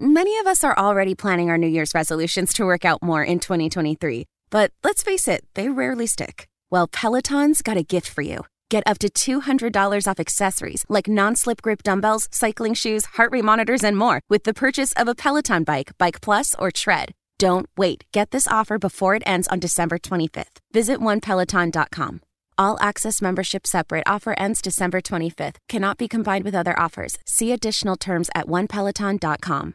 Many of us are already planning our New Year's resolutions to work out more in 2023, but let's face it, they rarely stick. Well, Peloton's got a gift for you. Get up to $200 off accessories like non slip grip dumbbells, cycling shoes, heart rate monitors, and more with the purchase of a Peloton bike, Bike Plus, or Tread. Don't wait. Get this offer before it ends on December 25th. Visit onepeloton.com. All access membership separate offer ends December 25th. Cannot be combined with other offers. See additional terms at onepeloton.com.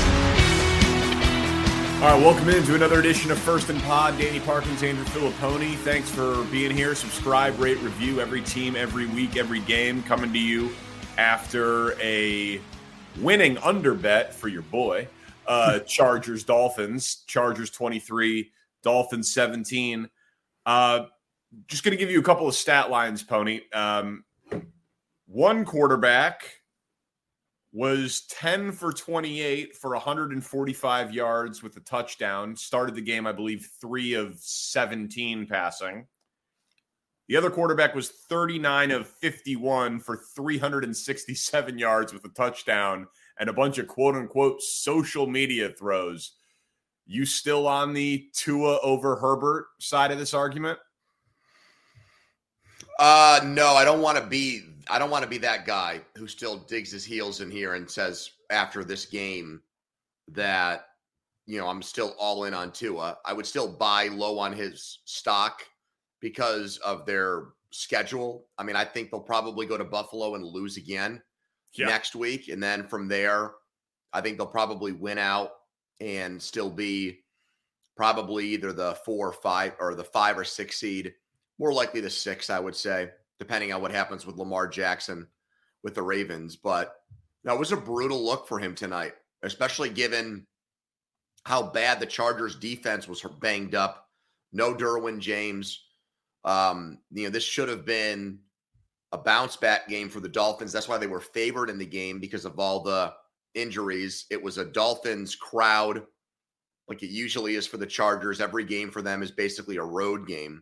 All right, welcome into another edition of First and Pod. Danny Parkins, Andrew Filippone. Thanks for being here. Subscribe, rate, review every team, every week, every game coming to you after a winning under bet for your boy. Uh, Chargers, Dolphins, Chargers 23, Dolphins 17. Uh, just going to give you a couple of stat lines, Pony. Um, one quarterback was 10 for 28 for 145 yards with a touchdown. Started the game, I believe, three of 17 passing. The other quarterback was 39 of 51 for 367 yards with a touchdown and a bunch of quote unquote social media throws. You still on the Tua over Herbert side of this argument? Uh no, I don't want to be I don't want to be that guy who still digs his heels in here and says after this game that you know I'm still all in on Tua. I would still buy low on his stock because of their schedule. I mean, I think they'll probably go to Buffalo and lose again yeah. next week, and then from there, I think they'll probably win out and still be probably either the four or five or the five or six seed, more likely the six, I would say depending on what happens with Lamar Jackson with the Ravens. But that was a brutal look for him tonight, especially given how bad the Chargers defense was banged up. No Derwin James. Um, you know, this should have been a bounce back game for the Dolphins. That's why they were favored in the game because of all the injuries. It was a Dolphins crowd, like it usually is for the Chargers. Every game for them is basically a road game.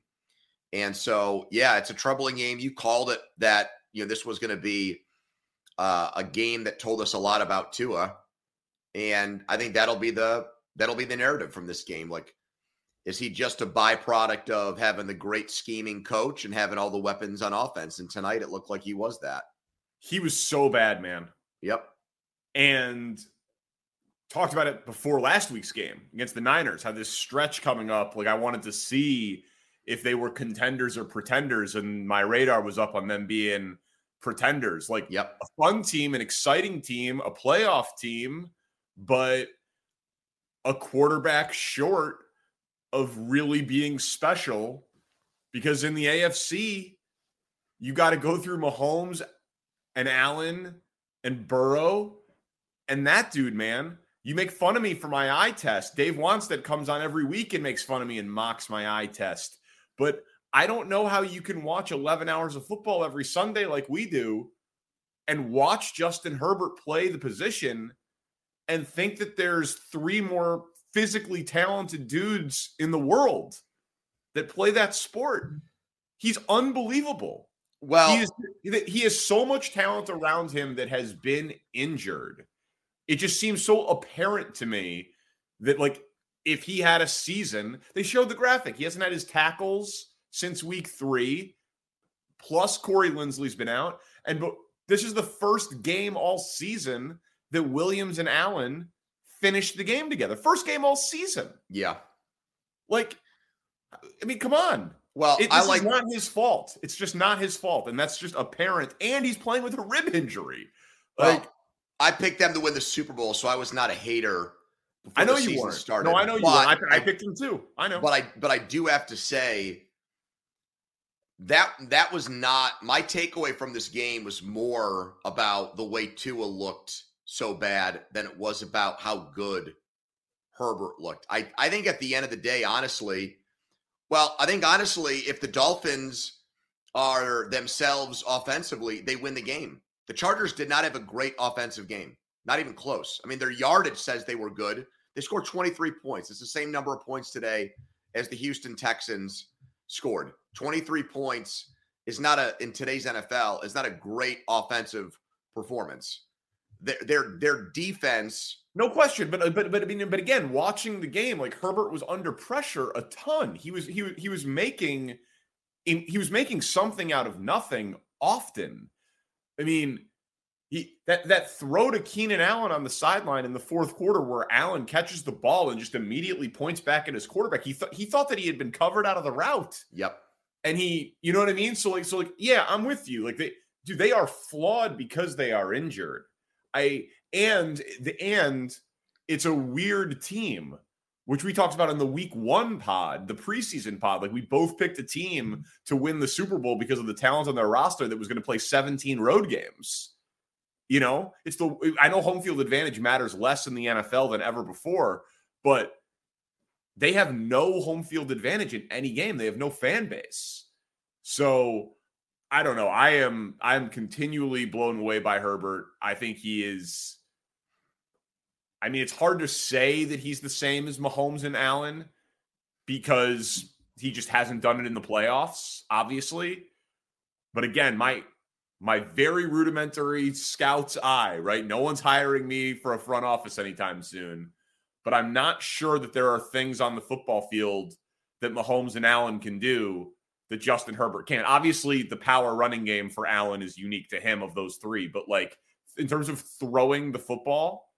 And so, yeah, it's a troubling game. You called it that, you know, this was going to be uh, a game that told us a lot about Tua. And I think that'll be the that'll be the narrative from this game. Like, is he just a byproduct of having the great scheming coach and having all the weapons on offense? And tonight it looked like he was that. He was so bad, man. Yep. And talked about it before last week's game against the Niners, had this stretch coming up. Like I wanted to see if they were contenders or pretenders, and my radar was up on them being pretenders. Like, yep. a fun team, an exciting team, a playoff team, but a quarterback short of really being special because in the AFC, you got to go through Mahomes and Allen and Burrow. And that dude, man, you make fun of me for my eye test. Dave Wannstedt comes on every week and makes fun of me and mocks my eye test. But I don't know how you can watch 11 hours of football every Sunday like we do and watch Justin Herbert play the position and think that there's three more physically talented dudes in the world that play that sport. He's unbelievable. Well, he, is, he has so much talent around him that has been injured. It just seems so apparent to me that like if he had a season, they showed the graphic. He hasn't had his tackles since week three, plus Corey Linsley's been out. And this is the first game all season that Williams and Allen finished the game together. First game all season. Yeah. Like, I mean, come on. Well, it, I like not his fault. It's just not his fault, and that's just apparent. And he's playing with a rib injury. Like, well, I picked them to win the Super Bowl, so I was not a hater I know you were. Started. No, I know you were. I, I, picked him too. I know. But I but I do have to say that that was not my takeaway from this game was more about the way Tua looked so bad than it was about how good Herbert looked. I, I think at the end of the day, honestly, well, I think honestly, if the Dolphins are themselves offensively, they win the game. The Chargers did not have a great offensive game, not even close. I mean, their yardage says they were good. They scored 23 points. It's the same number of points today as the Houston Texans scored. 23 points is not a in today's NFL is not a great offensive performance. Their their, their defense no question, but uh, but but I mean, but again, watching the game, like Herbert was under pressure a ton. He was he he was making he was making something out of nothing often. I mean, he that that throw to Keenan Allen on the sideline in the fourth quarter, where Allen catches the ball and just immediately points back at his quarterback. He thought he thought that he had been covered out of the route. Yep. And he, you know what I mean? So like, so like, yeah, I'm with you. Like they, dude, they are flawed because they are injured. I and the and it's a weird team, which we talked about in the week one pod, the preseason pod. Like we both picked a team to win the Super Bowl because of the talent on their roster that was going to play 17 road games. You know, it's the I know home field advantage matters less in the NFL than ever before, but they have no home field advantage in any game. They have no fan base. So I don't know. I am I am continually blown away by Herbert. I think he is. I mean, it's hard to say that he's the same as Mahomes and Allen because he just hasn't done it in the playoffs, obviously. But again, my my very rudimentary scout's eye, right? No one's hiring me for a front office anytime soon. But I'm not sure that there are things on the football field that Mahomes and Allen can do that Justin Herbert can. Obviously, the power running game for Allen is unique to him of those three, but like in terms of throwing the football,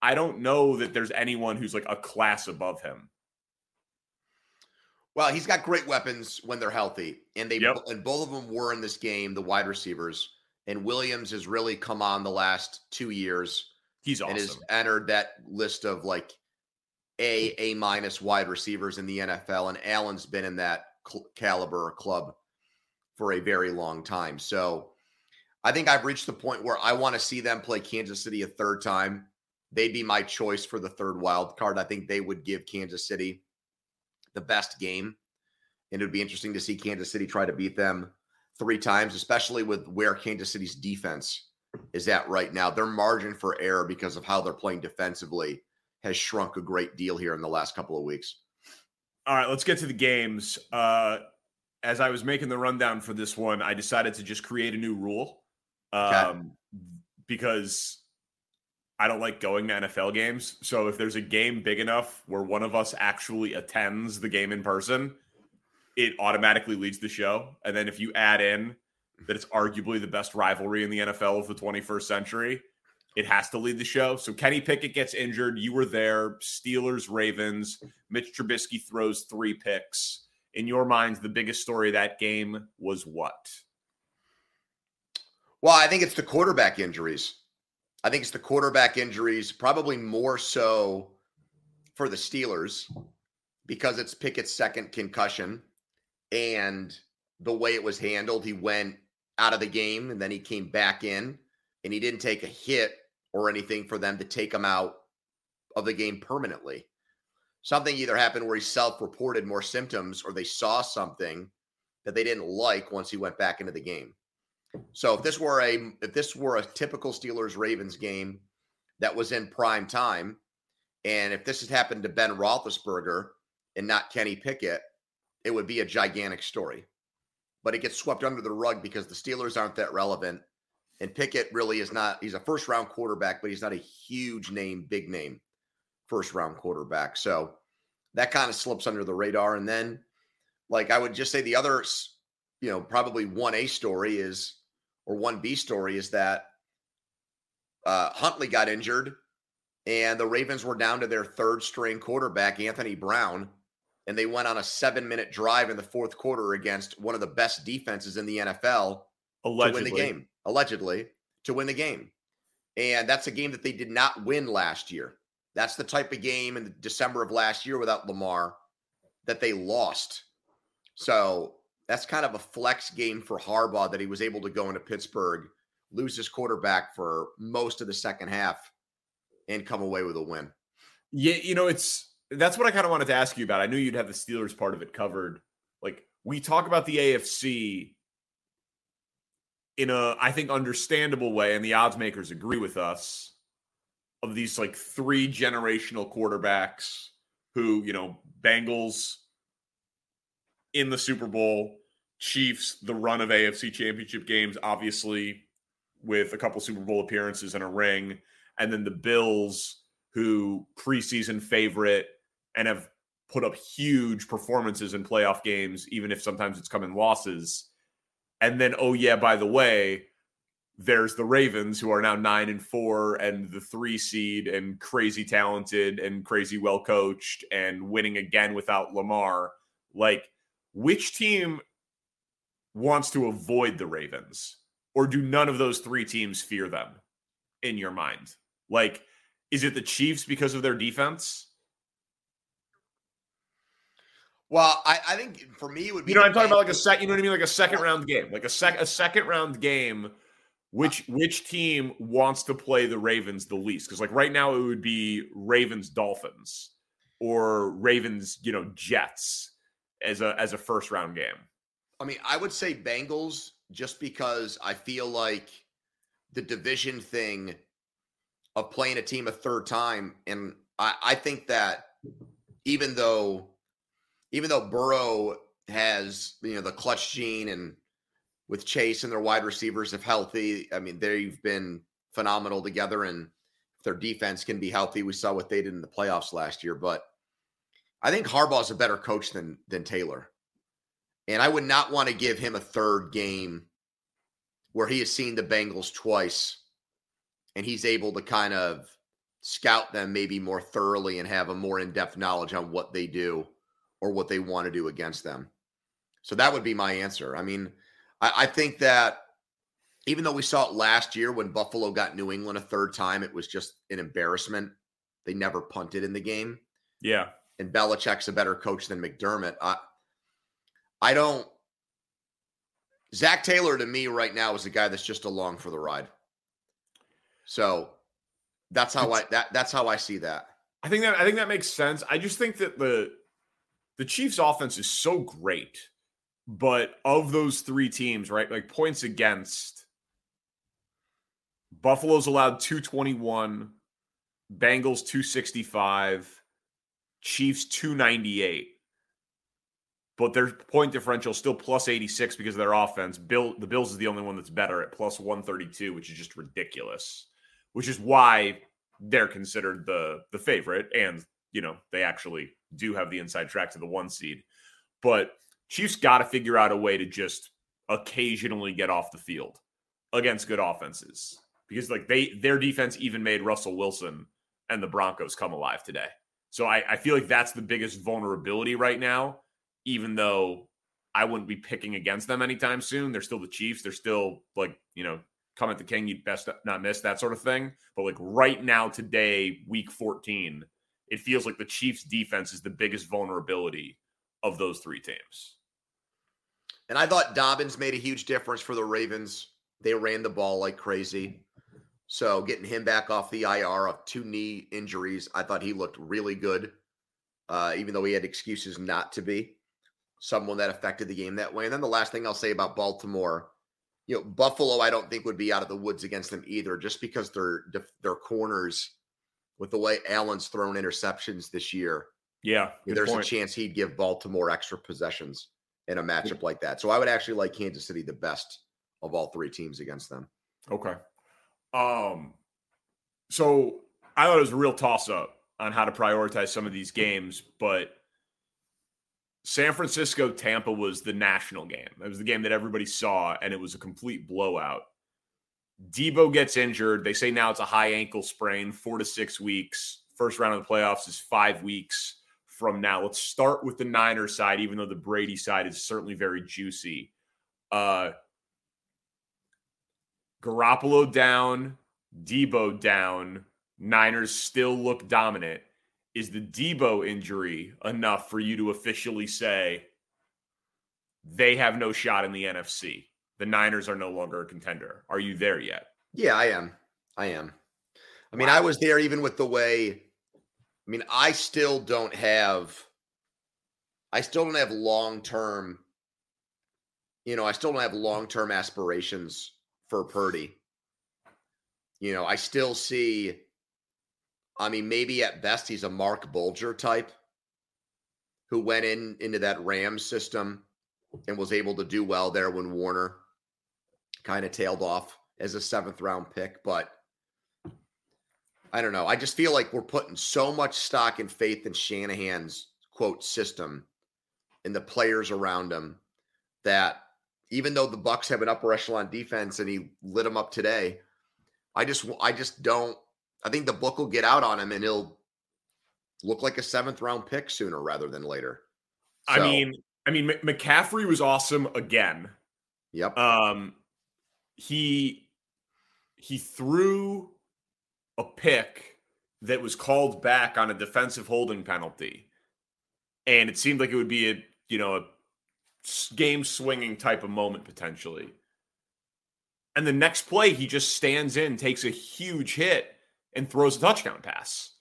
I don't know that there's anyone who's like a class above him. Well, he's got great weapons when they're healthy, and they Yep. and both of them were in this game, the wide receivers. And Williams has really come on the last two years He's and has awesome. entered that list of like A, A minus wide receivers in the NFL. And Allen's been in that cl- caliber club for a very long time. So I think I've reached the point where I want to see them play Kansas City a third time. They'd be my choice for the third wild card. I think they would give Kansas City the best game. And it would be interesting to see Kansas City try to beat them three times, especially with where Kansas City's defense is at right now. Their margin for error because of how they're playing defensively has shrunk a great deal here in the last couple of weeks. All right, let's get to the games. Uh, as I was making the rundown for this one, I decided to just create a new rule um, because I don't like going to NFL games. So if there's a game big enough where one of us actually attends the game in person, it automatically leads the show. And then if you add in that it's arguably the best rivalry in the NFL of the 21st century, it has to lead the show. So Kenny Pickett gets injured. You were there. Steelers, Ravens. Mitch Trubisky throws three picks. In your mind, the biggest story of that game was what? Well, I think it's the quarterback injuries. I think it's the quarterback injuries, probably more so for the Steelers because it's Pickett's second concussion and the way it was handled. He went out of the game and then he came back in and he didn't take a hit or anything for them to take him out of the game permanently. Something either happened where he self reported more symptoms or they saw something that they didn't like once he went back into the game. So if this were a if this were a typical Steelers Ravens game that was in prime time, and if this had happened to Ben Roethlisberger and not Kenny Pickett, it would be a gigantic story. But it gets swept under the rug because the Steelers aren't that relevant, and Pickett really is not. He's a first round quarterback, but he's not a huge name, big name first round quarterback. So that kind of slips under the radar. And then, like I would just say, the other, you know, probably one A story is or one B story is that uh, Huntley got injured, and the Ravens were down to their third string quarterback, Anthony Brown, and they went on a seven minute drive in the fourth quarter against one of the best defenses in the NFL Allegedly. to win the game, allegedly to win the game. And that's a game that they did not win last year. That's the type of game in December of last year without Lamar that they lost. So that's kind of a flex game for Harbaugh that he was able to go into Pittsburgh, lose his quarterback for most of the second half, and come away with a win. Yeah, you know, it's that's what I kind of wanted to ask you about. I knew you'd have the Steelers part of it covered. Like we talk about the AFC in a I think understandable way, and the odds makers agree with us of these like three generational quarterbacks who, you know, Bengals in the Super Bowl, Chiefs, the run of AFC championship games, obviously, with a couple Super Bowl appearances and a ring, and then the Bills, who preseason favorite and have put up huge performances in playoff games, even if sometimes it's come in losses. And then, oh, yeah, by the way, there's the Ravens who are now nine and four and the three seed and crazy talented and crazy well coached and winning again without Lamar. Like, which team wants to avoid the Ravens? Or do none of those three teams fear them in your mind? Like, is it the Chiefs because of their defense? Well, I, I think for me it would be. You know, I'm talking about like a second. You know what I mean? Like a second round game, like a sec a second round game. Which uh. which team wants to play the Ravens the least? Because like right now it would be Ravens Dolphins or Ravens, you know, Jets as a as a first round game. I mean, I would say Bengals just because I feel like the division thing of playing a team a third time, and I, I think that even though even though Burrow has you know the clutch gene and with Chase and their wide receivers if healthy, I mean they've been phenomenal together and if their defense can be healthy, we saw what they did in the playoffs last year. But I think Harbaugh's a better coach than than Taylor. And I would not want to give him a third game where he has seen the Bengals twice and he's able to kind of scout them maybe more thoroughly and have a more in-depth knowledge on what they do or what they want to do against them. So that would be my answer. I mean, I, I think that even though we saw it last year when Buffalo got New England a third time, it was just an embarrassment. They never punted in the game. Yeah. And Belichick's a better coach than McDermott. I I don't Zac Taylor to me right now is a guy that's just along for the ride. So that's how I that that's how I see that. I think that I think that makes sense. I just think that the the Chiefs offense is so great, but of those three teams, right? Like points against Buffalo's allowed 221, Bengals 265, Chiefs 298. But their point differential is still plus 86 because of their offense. Bill the Bills is the only one that's better at plus 132, which is just ridiculous. Which is why they're considered the the favorite and you know they actually do have the inside track to the one seed. But Chiefs got to figure out a way to just occasionally get off the field against good offenses because like they their defense even made Russell Wilson and the Broncos come alive today. So I, I feel like that's the biggest vulnerability right now, even though I wouldn't be picking against them anytime soon. They're still the Chiefs. They're still like, you know, come at the king, you'd best not miss that sort of thing. But like right now, today, week 14, it feels like the Chiefs defense is the biggest vulnerability of those three teams. And I thought Dobbins made a huge difference for the Ravens. They ran the ball like crazy. So getting him back off the IR of two knee injuries, I thought he looked really good, uh, even though he had excuses not to be someone that affected the game that way. And then the last thing I'll say about Baltimore, you know, Buffalo, I don't think would be out of the woods against them either, just because their their corners with the way Allen's thrown interceptions this year. Yeah, there's point. a chance he'd give Baltimore extra possessions in a matchup like that. So I would actually like Kansas City the best of all three teams against them. Okay. Um so I thought it was a real toss up on how to prioritize some of these games, but San Francisco Tampa was the national game. It was the game that everybody saw, and it was a complete blowout. Deebo gets injured. They say now it's a high ankle sprain, four to six weeks. First round of the playoffs is five weeks from now. Let's start with the Niners side, even though the Brady side is certainly very juicy. Uh, Garoppolo down, Deebo down. Niners still look dominant. Is the Deebo injury enough for you to officially say they have no shot in the NFC? the Niners are no longer a contender. Are you there yet? Yeah, I am. I am. I mean, wow. I was there even with the way I mean, I still don't have I still don't have long term, you know, I still don't have long term aspirations for Purdy. You know, I still see, I mean, maybe at best he's a Marc Bulger type who went in into that Rams system and was able to do well there when Warner kind of tailed off as a seventh round pick. But I don't know. I just feel like we're putting so much stock and faith in Shanahan's quote system and the players around him that even though the Bucs have an upper echelon defense and he lit them up today, I just I just don't. I think the book will get out on him and he'll look like a seventh round pick sooner rather than later. So, I mean, I mean, McCaffrey was awesome again. Yep. Um, he he threw a pick that was called back on a defensive holding penalty, and it seemed like it would be a you know a game swinging type of moment potentially. And the next play, he just stands in, takes a huge hit, and throws a touchdown pass.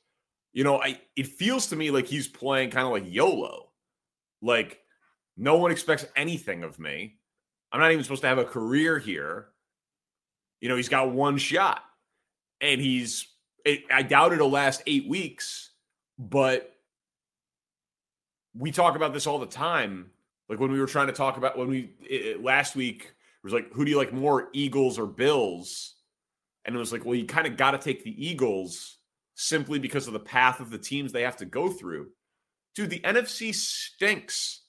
You know, I it feels to me like he's playing kind of like YOLO. Like no one expects anything of me. I'm not even supposed to have a career here. You know, he's got one shot. And he's I doubt it'll last 8 weeks, but we talk about this all the time. Like when we were trying to talk about when we it, last week it was like, who do you like more, Eagles or Bills? And it was like, well, you kind of got to take the Eagles simply because of the path of the teams they have to go through. Dude, the NFC stinks.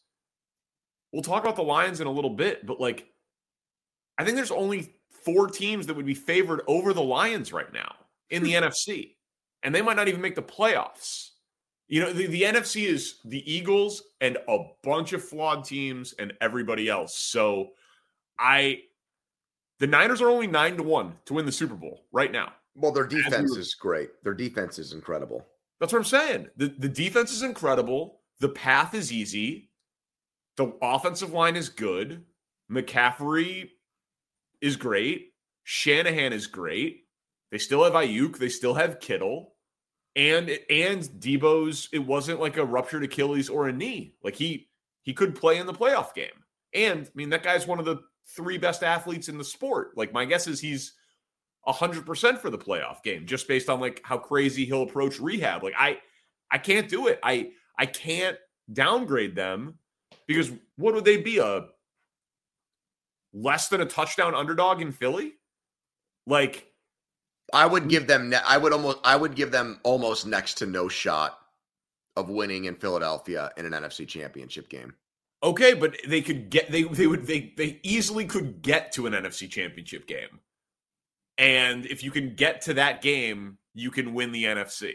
We'll talk about the Lions in a little bit, but like, I think there's only four teams that would be favored over the Lions right now in the NFC, and they might not even make the playoffs. You know, the, the NFC is the Eagles and a bunch of flawed teams and everybody else. So I the Niners are only nine to one to win the Super Bowl right now. Well, their defense is great. Their defense is incredible. That's what I'm saying. The the defense is incredible. The path is easy. The offensive line is good. McCaffrey is great. Shanahan is great. They still have Aiyuk. They still have Kittle and and Deebo's it wasn't like a ruptured Achilles or a knee. Like he he could play in the playoff game. And I mean that guy's one of the three best athletes in the sport. Like my guess is he's 100% for the playoff game just based on like how crazy he'll approach rehab. Like I I can't do it. I I can't downgrade them because what would they be a less than a touchdown underdog in Philly? Like I would mm. give them. I would almost. I would give them almost next to no shot of winning in Philadelphia in an NFC Championship game. Okay, but they could get. They they would. They they easily could get to an NFC Championship game, and if you can get to that game, you can win the NFC,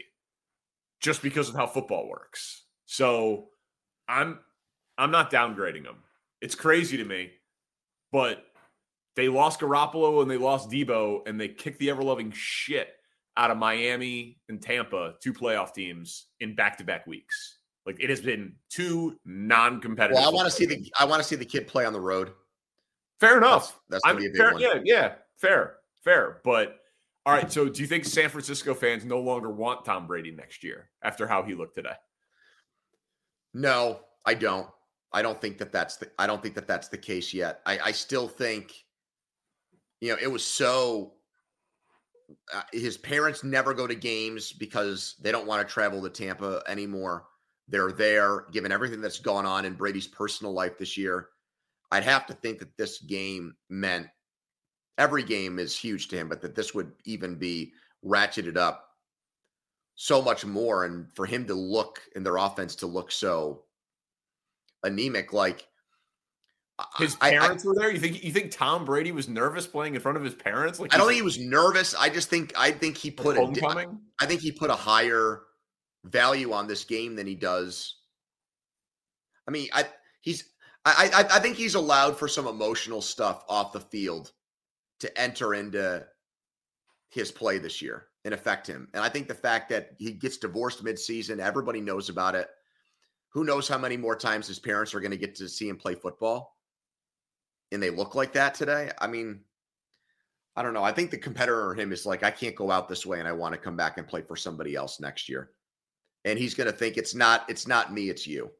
just because of how football works. So, I'm I'm not downgrading them. It's crazy to me, but they lost Garoppolo and they lost Deebo, and they kicked the ever loving shit out of Miami and Tampa, two playoff teams in back to back weeks. Like it has been two non competitive. Well, I want to see the I want to see the kid play on the road. Fair enough. That's, that's gonna I mean, be a big fair, one. Yeah, yeah, fair, fair. But all right. So, do you think San Francisco fans no longer want Tom Brady next year after how he looked today? No, I don't. I don't think that that's the. I don't think that that's the case yet. I, I still think you know, it was so. Uh, his parents never go to games because they don't want to travel to Tampa anymore. They're there, given everything that's gone on in Brady's personal life this year. I'd have to think that this game meant every game is huge to him, but that this would even be ratcheted up so much more. And for him to look in their offense to look so anemic, like his parents I, I, were there. You think you think Tom Brady was nervous playing in front of his parents? Like I don't think he was nervous. I just think I think he put a, I think he put a higher value on this game than he does. I mean, I he's I I, I think he's allowed for some emotional stuff off the field to enter into his play this year and affect him. And I think the fact that he gets divorced midseason, everybody knows about it. Who knows how many more times his parents are going to get to see him play football? And they look like that today, I mean, I don't know. I think the competitor in him is like, I can't go out this way and I want to come back and play for somebody else next year. and he's going to think it's not it's not me, it's you.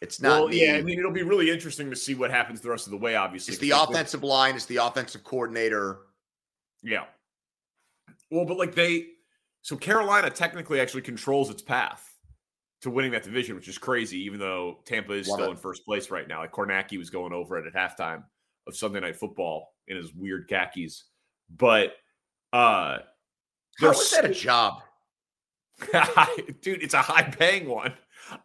It's not well, me. yeah. I mean, it'll be really interesting to see what happens the rest of the way. Obviously, it's the offensive line. It's the offensive coordinator. Yeah. Well, but like they, so Carolina technically actually controls its path to winning that division, which is crazy. Even though Tampa is Love still it. in first place right now, like Kornacki was going over it at halftime of Sunday Night Football in his weird khakis, but uh, How is that a job? dude, it's a high paying one.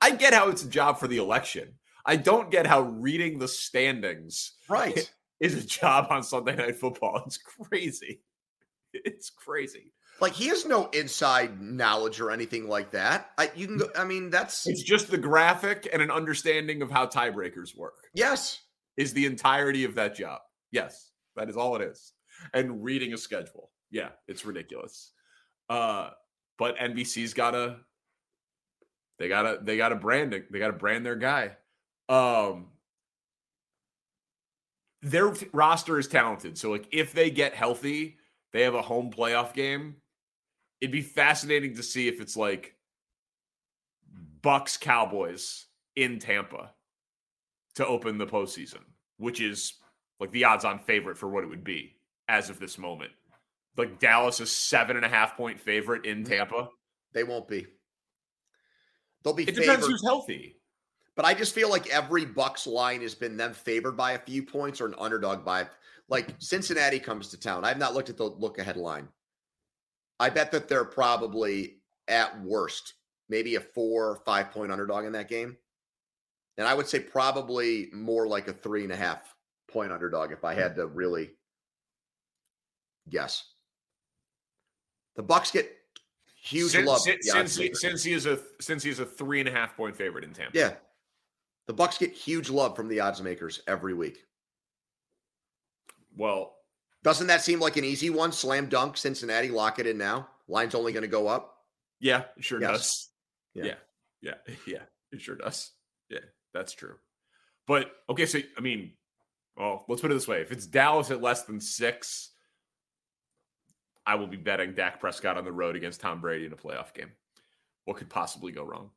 I get how it's a job for the election. I don't get how reading the standings Right. is a job on Sunday Night Football. It's crazy. It's crazy. Like he has no inside knowledge or anything like that. I you can go I mean that's It's just the graphic and an understanding of how tiebreakers work yes. is the entirety of that job. Yes, that is all it is. And reading a schedule. Yeah, it's ridiculous. Uh but NBC's gotta they gotta they gotta brand it. They gotta brand their guy. Um their roster is talented. So like if they get healthy, they have a home playoff game. It'd be fascinating to see if it's like Bucs Cowboys in Tampa to open the postseason, which is like the odds on favorite for what it would be as of this moment. Like Dallas is seven and a half point favorite in mm-hmm. Tampa. They won't be. They'll be It depends who's healthy. But I just feel like every Bucs line has been them favored by a few points or an underdog by like Cincinnati comes to town. I've not looked at the look ahead line. I bet that they're probably at worst maybe a four or five point underdog in that game. And I would say probably more like a three and a half point underdog if I hmm. had to really guess. The Bucs get huge Sin- love. sin- from the odds since, he, since he is a since he is a three and a half point favorite in Tampa. Yeah. The Bucs get huge love from the odds makers every week. Well, Doesn't that seem like an easy one? Slam dunk, Cincinnati, lock it in now. Line's only going to go up. yeah, it sure Yes. does. Yeah. Yeah. yeah, yeah, it sure does. Yeah, that's true. But okay, so I mean, well, let's put it this way: if it's Dallas at less than six, I will be betting Dak Prescott on the road against Tom Brady in a playoff game. What could possibly go wrong?